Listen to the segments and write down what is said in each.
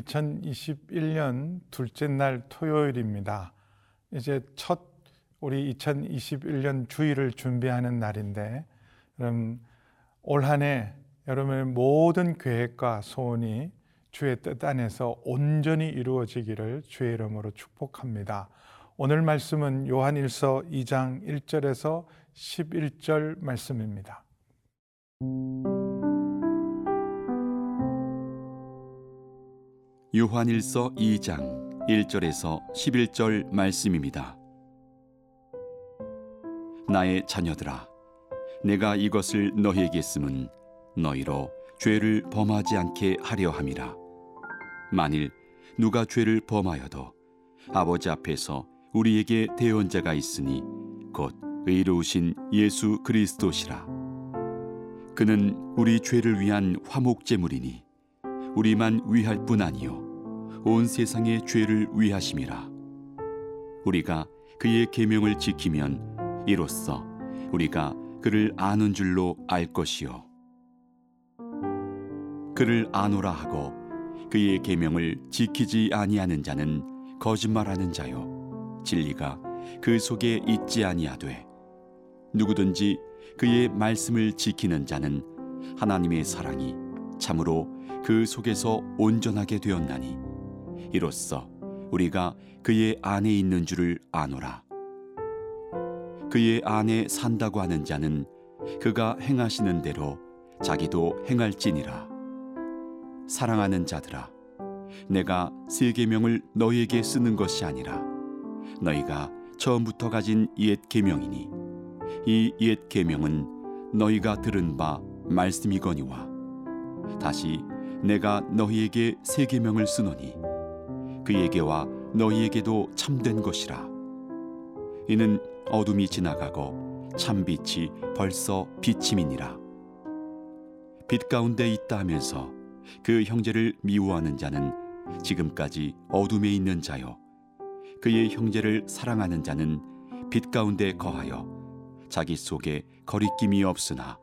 오늘은 2021년 둘째 날 토요일입니다. 이제 첫 우리 2021년 주일을 준비하는 날인데, 그럼 올한해 여러분의 모든 계획과 소원이 주의 뜻 안에서 온전히 이루어지기를 주의 이름으로 축복합니다. 오늘 말씀은 요한일서 2장 1절에서 11절 말씀입니다. 요한일서 2장 1절에서 11절 말씀입니다. 나의 자녀들아 내가 이것을 너희에게 쓰면 너희로 죄를 범하지 않게 하려 함이라 만일 누가 죄를 범하여도 아버지 앞에서 우리에게 대언자가 있으니 곧 의로우신 예수 그리스도시라 그는 우리 죄를 위한 화목제물이니 우리만 위할 뿐 아니요. 온 세상의 죄를 위하심이라. 우리가 그의 계명을 지키면 이로써 우리가 그를 아는 줄로 알 것이요. 그를 아노라 하고 그의 계명을 지키지 아니하는 자는 거짓말하는 자요. 진리가 그 속에 있지 아니하되 누구든지 그의 말씀을 지키는 자는 하나님의 사랑이 참으로 그 속에서 온전하게 되었나니. 이로써 우리가 그의 안에 있는 줄을 아노라. 그의 안에 산다고 하는 자는 그가 행하시는 대로 자기도 행할지니라. 사랑하는 자들아 내가 세 계명을 너희에게 쓰는 것이 아니라 너희가 처음부터 가진 옛 계명이니 이 옛 계명은 너희가 들은 바 말씀이거니와 다시 내가 너희에게 새 계명을 쓰노니 그에게와 너희에게도 참된 것이라. 이는 어둠이 지나가고 참 빛이 벌써 비침이니라. 빛 가운데 있다 하면서 그 형제를 미워하는 자는 지금까지 어둠에 있는 자요 그의 형제를 사랑하는 자는 빛 가운데 거하여 자기 속에 거리낌이 없으나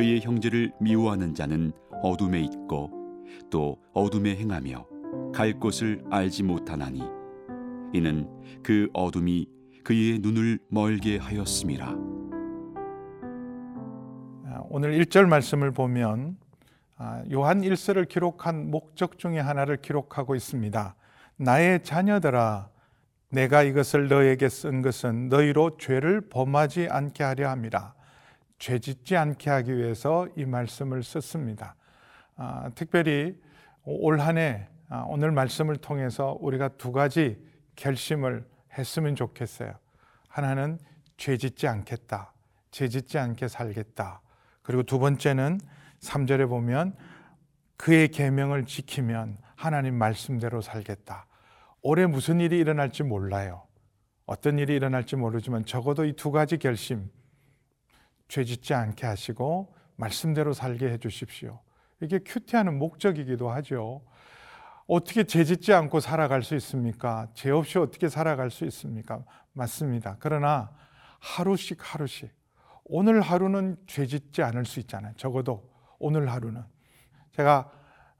그의 형제를 미워하는 자는 어둠에 있고 또 어둠에 행하며 갈 곳을 알지 못하나니 이는 그 어둠이 그의 눈을 멀게 하였음이라 아, 오늘 1절 말씀을 보면 아, 요한 1서를 기록한 목적 중에 하나를 기록하고 있습니다. 나의 자녀들아 내가 이것을 너에게 쓴 것은 너희로 죄를 범하지 않게 하려 함이라. 죄 짓지 않게 하기 위해서 이 말씀을 썼습니다. 아, 특별히 올 한해 아, 오늘 말씀을 통해서 우리가 두 가지 결심을 했으면 좋겠어요. 하나는 죄 짓지 않겠다. 죄 짓지 않게 살겠다. 그리고 두 번째는 3절에 보면 그의 계명을 지키면 하나님 말씀대로 살겠다. 올해 무슨 일이 일어날지 몰라요. 어떤 일이 일어날지 모르지만 적어도 이 두 가지 결심 죄 짓지 않게 하시고 말씀대로 살게 해 주십시오. 이게 큐티하는 목적이기도 하죠. 어떻게 죄 짓지 않고 살아갈 수 있습니까? 죄 없이 어떻게 살아갈 수 있습니까? 맞습니다. 그러나 하루씩 하루씩 오늘 하루는 죄 짓지 않을 수 있잖아요. 적어도 오늘 하루는 제가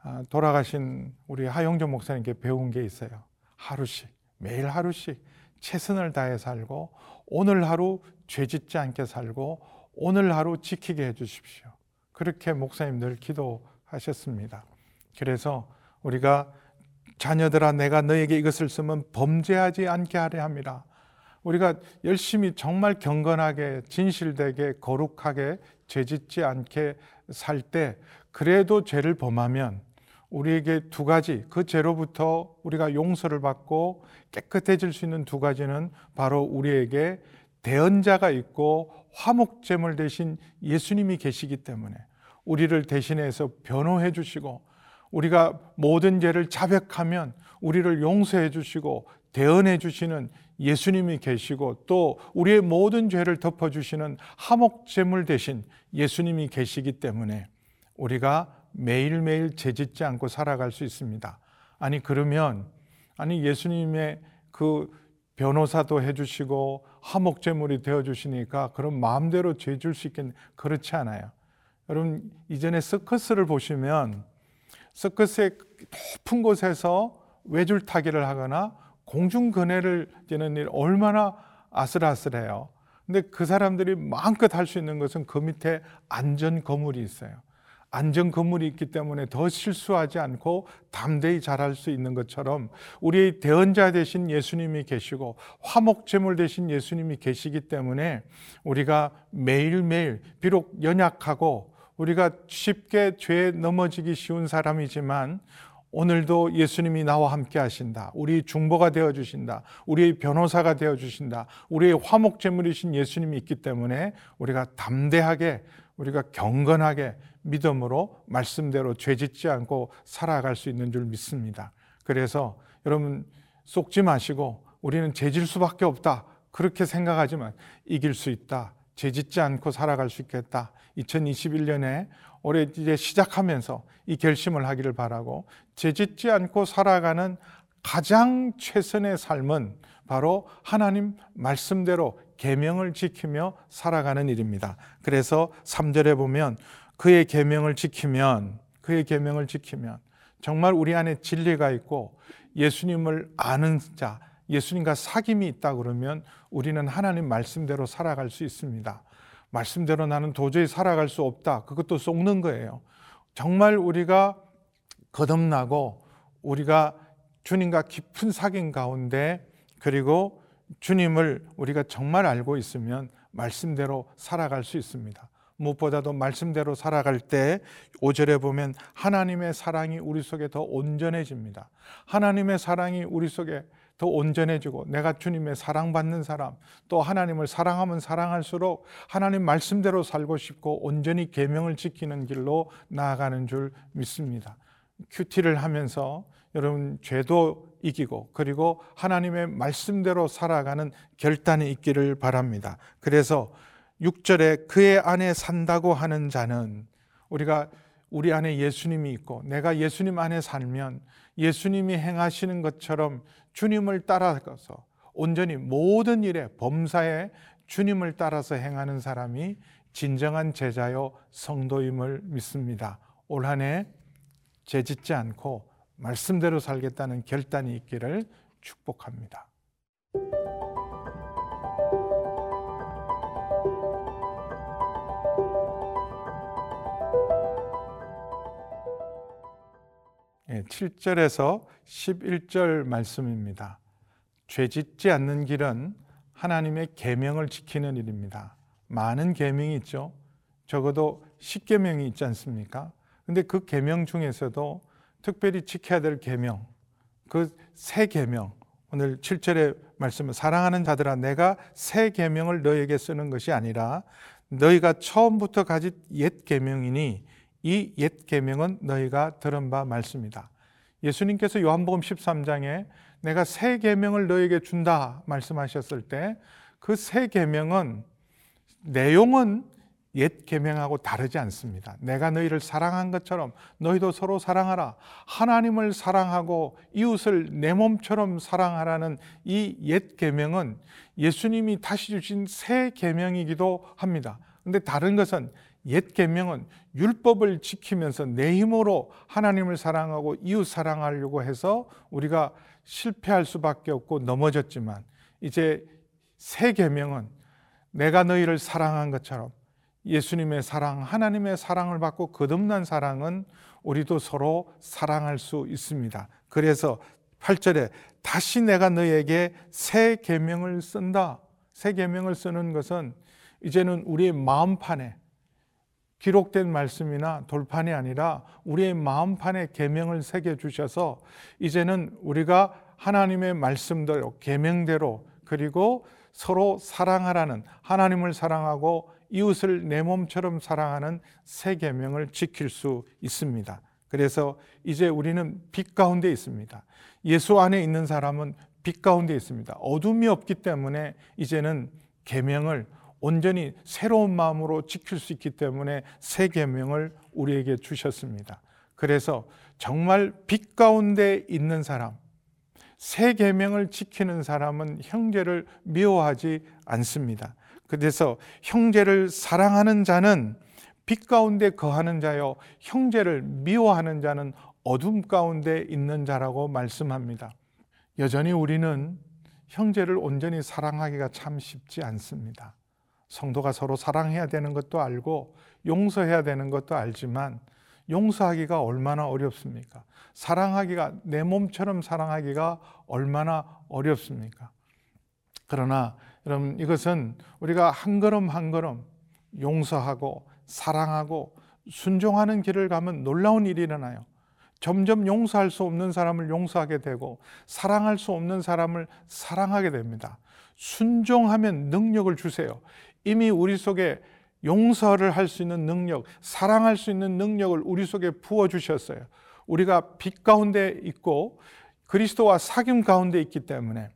아, 돌아가신 우리 하영조 목사님께 배운 게 있어요. 하루씩 매일 하루씩 최선을 다해 살고 오늘 하루 죄 짓지 않게 살고 오늘 하루 지키게 해 주십시오. 그렇게 목사님 늘 기도하셨습니다. 그래서 우리가 자녀들아 내가 너에게 이것을 쓰면 범죄하지 않게 하려 합니다. 우리가 열심히 정말 경건하게 진실되게 거룩하게 죄짓지 않게 살 때 그래도 죄를 범하면 우리에게 두 가지 그 죄로부터 우리가 용서를 받고 깨끗해질 수 있는 두 가지는 바로 우리에게 대언자가 있고 화목제물 대신 예수님이 계시기 때문에 우리를 대신해서 변호해 주시고 우리가 모든 죄를 자백하면 우리를 용서해 주시고 대언해 주시는 예수님이 계시고 또 우리의 모든 죄를 덮어 주시는 화목제물 대신 예수님이 계시기 때문에 우리가 매일매일 죄짓지 않고 살아갈 수 있습니다. 아니 그러면 아니 예수님의 그 변호사도 해주시고 화목제물이 되어주시니까 그런 마음대로 죄줄 수 있겠는 그렇지 않아요. 여러분 이전에 서커스를 보시면 서커스의 높은 곳에서 외줄 타기를 하거나 공중 근해를 뛰는 일 얼마나 아슬아슬해요. 근데 그 사람들이 마음껏 할 수 있는 것은 그 밑에 안전 건물이 있어요. 안전 건물이 있기 때문에 더 실수하지 않고 담대히 잘할 수 있는 것처럼 우리의 대언자 되신 예수님이 계시고 화목제물 되신 예수님이 계시기 때문에 우리가 매일매일 비록 연약하고 우리가 쉽게 죄에 넘어지기 쉬운 사람이지만 오늘도 예수님이 나와 함께 하신다. 우리 중보가 되어 주신다. 우리의 변호사가 되어 주신다. 우리의 화목제물이신 예수님이 있기 때문에 우리가 담대하게 우리가 경건하게 믿음으로 말씀대로 죄짓지 않고 살아갈 수 있는 줄 믿습니다. 그래서 여러분 속지 마시고 우리는 죄질 수밖에 없다. 그렇게 생각하지만 이길 수 있다. 죄짓지 않고 살아갈 수 있겠다. 2021년에 올해 이제 시작하면서 이 결심을 하기를 바라고 죄짓지 않고 살아가는 가장 최선의 삶은 바로 하나님 말씀대로 계명을 지키며 살아가는 일입니다. 그래서 3절에 보면 그의 계명을 지키면 그의 계명을 지키면 정말 우리 안에 진리가 있고 예수님을 아는 자, 예수님과 사귐이 있다 그러면 우리는 하나님 말씀대로 살아갈 수 있습니다. 말씀대로 나는 도저히 살아갈 수 없다. 그것도 속는 거예요. 정말 우리가 거듭나고 우리가 주님과 깊은 사귐 가운데 그리고 주님을 우리가 정말 알고 있으면 말씀대로 살아갈 수 있습니다. 무엇보다도 말씀대로 살아갈 때 5절에 보면 하나님의 사랑이 우리 속에 더 온전해집니다. 하나님의 사랑이 우리 속에 더 온전해지고 내가 주님의 사랑받는 사람 또 하나님을 사랑하면 사랑할수록 하나님 말씀대로 살고 싶고 온전히 계명을 지키는 길로 나아가는 줄 믿습니다. 큐티를 하면서 여러분 죄도 이기고 그리고 하나님의 말씀대로 살아가는 결단이 있기를 바랍니다. 그래서 6절에 그의 안에 산다고 하는 자는 우리가 우리 안에 예수님이 있고 내가 예수님 안에 살면 예수님이 행하시는 것처럼 주님을 따라가서 온전히 모든 일에 범사에 주님을 따라서 행하는 사람이 진정한 제자요 성도임을 믿습니다. 올 한해 죄짓지 않고 말씀대로 살겠다는 결단이 있기를 축복합니다. 7절에서 11절 말씀입니다. 죄 짓지 않는 길은 하나님의 계명을 지키는 일입니다. 많은 계명이 있죠. 적어도 10계명이 있지 않습니까? 근데 그 계명 중에서도 특별히 지켜야 될 계명, 그새 계명, 오늘 7절의 말씀은 사랑하는 자들아 내가 새 계명을 너에게 쓰는 것이 아니라 너희가 처음부터 가진 옛 계명이니 이 옛 계명은 너희가 들은 바 말씀이다. 예수님께서 요한복음 13장에 내가 새 계명을 너에게 준다 말씀하셨을 때 그 새 계명은 내용은 옛 계명하고 다르지 않습니다. 내가 너희를 사랑한 것처럼 너희도 서로 사랑하라. 하나님을 사랑하고 이웃을 내 몸처럼 사랑하라는 이 옛 계명은 예수님이 다시 주신 새 계명이기도 합니다. 근데 다른 것은 옛 계명은 율법을 지키면서 내 힘으로 하나님을 사랑하고 이웃 사랑하려고 해서 우리가 실패할 수밖에 없고 넘어졌지만 이제 새 계명은 내가 너희를 사랑한 것처럼 예수님의 사랑, 하나님의 사랑을 받고 거듭난 사랑은 우리도 서로 사랑할 수 있습니다. 그래서 8절에 다시 내가 너에게 새 계명을 쓴다. 새 계명을 쓰는 것은 이제는 우리의 마음판에 기록된 말씀이나 돌판이 아니라 우리의 마음판에 계명을 새겨 주셔서 이제는 우리가 하나님의 말씀대로 계명대로 그리고 서로 사랑하라는 하나님을 사랑하고 이웃을 내 몸처럼 사랑하는 새 계명을 지킬 수 있습니다. 그래서 이제 우리는 빛 가운데 있습니다. 예수 안에 있는 사람은 빛 가운데 있습니다. 어둠이 없기 때문에 이제는 계명을 온전히 새로운 마음으로 지킬 수 있기 때문에 새 계명을 우리에게 주셨습니다. 그래서 정말 빛 가운데 있는 사람, 새 계명을 지키는 사람은 형제를 미워하지 않습니다. 그래서 형제를 사랑하는 자는 빛 가운데 거하는 자요 형제를 미워하는 자는 어둠 가운데 있는 자라고 말씀합니다. 여전히 우리는 형제를 온전히 사랑하기가 참 쉽지 않습니다. 성도가 서로 사랑해야 되는 것도 알고 용서해야 되는 것도 알지만 용서하기가 얼마나 어렵습니까? 사랑하기가 내 몸처럼 사랑하기가 얼마나 어렵습니까? 그러나 여러분 이것은 우리가 한 걸음 한 걸음 용서하고 사랑하고 순종하는 길을 가면 놀라운 일이 일어나요. 점점 용서할 수 없는 사람을 용서하게 되고 사랑할 수 없는 사람을 사랑하게 됩니다. 순종하면 능력을 주세요. 이미 우리 속에 용서를 할 수 있는 능력, 사랑할 수 있는 능력을 우리 속에 부어 주셨어요. 우리가 빛 가운데 있고 그리스도와 사귐 가운데 있기 때문에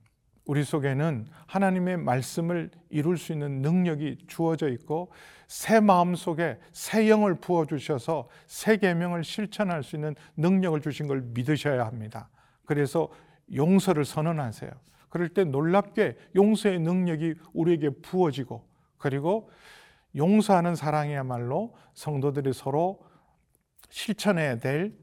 우리 속에는 하나님의 말씀을 이룰 수 있는 능력이 주어져 있고 새 마음 속에 새 영을 부어 주셔서 새 계명을 실천할 수 있는 능력을 주신 걸 믿으셔야 합니다. 그래서 용서를 선언하세요. 그럴 때 놀랍게 용서의 능력이 우리에게 부어지고 그리고 용서하는 사랑이야말로 성도들이 서로 실천해야 될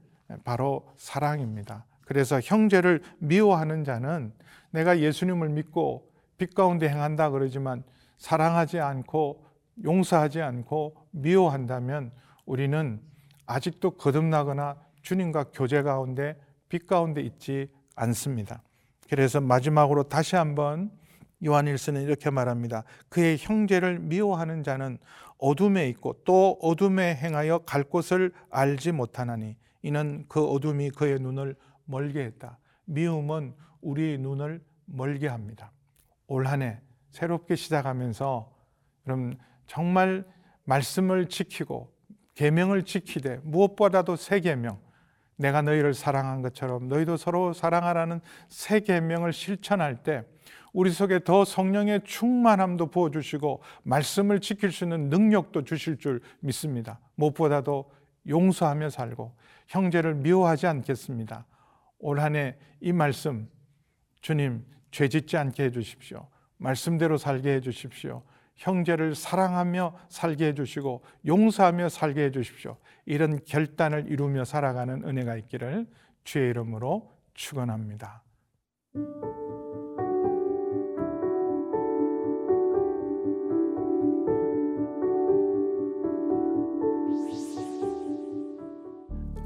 바로 사랑입니다. 그래서 형제를 미워하는 자는 내가 예수님을 믿고 빛 가운데 행한다 그러지만 사랑하지 않고 용서하지 않고 미워한다면 우리는 아직도 거듭나거나 주님과 교제 가운데 빛 가운데 있지 않습니다. 그래서 마지막으로 다시 한번 요한일서는 이렇게 말합니다. 그의 형제를 미워하는 자는 어둠에 있고 또 어둠에 행하여 갈 곳을 알지 못하나니 이는 그 어둠이 그의 눈을 멀게 했다. 미움은 우리의 눈을 멀게 합니다. 올 한 해 새롭게 시작하면서 그럼 정말 말씀을 지키고 계명을 지키되 무엇보다도 새 계명 내가 너희를 사랑한 것처럼 너희도 서로 사랑하라는 새 계명을 실천할 때 우리 속에 더 성령의 충만함도 부어 주시고 말씀을 지킬 수 있는 능력도 주실 줄 믿습니다. 무엇보다도 용서하며 살고 형제를 미워하지 않겠습니다. 올 한 해 이 말씀 주님 죄 짓지 않게 해 주십시오. 말씀대로 살게 해 주십시오. 형제를 사랑하며 살게 해 주시고 용서하며 살게 해 주십시오. 이런 결단을 이루며 살아가는 은혜가 있기를 주의 이름으로 축원합니다.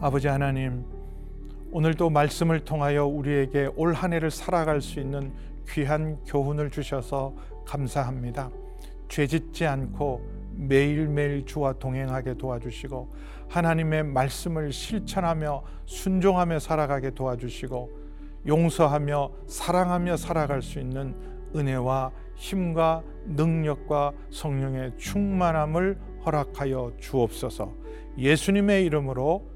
아버지 하나님, 오늘도 말씀을 통하여 우리에게 올 한 해를 살아갈 수 있는 귀한 교훈을 주셔서 감사합니다. 죄 짓지 않고 매일매일 주와 동행하게 도와주시고 하나님의 말씀을 실천하며 순종하며 살아가게 도와주시고 용서하며 사랑하며 살아갈 수 있는 은혜와 힘과 능력과 성령의 충만함을 허락하여 주옵소서. 예수님의 이름으로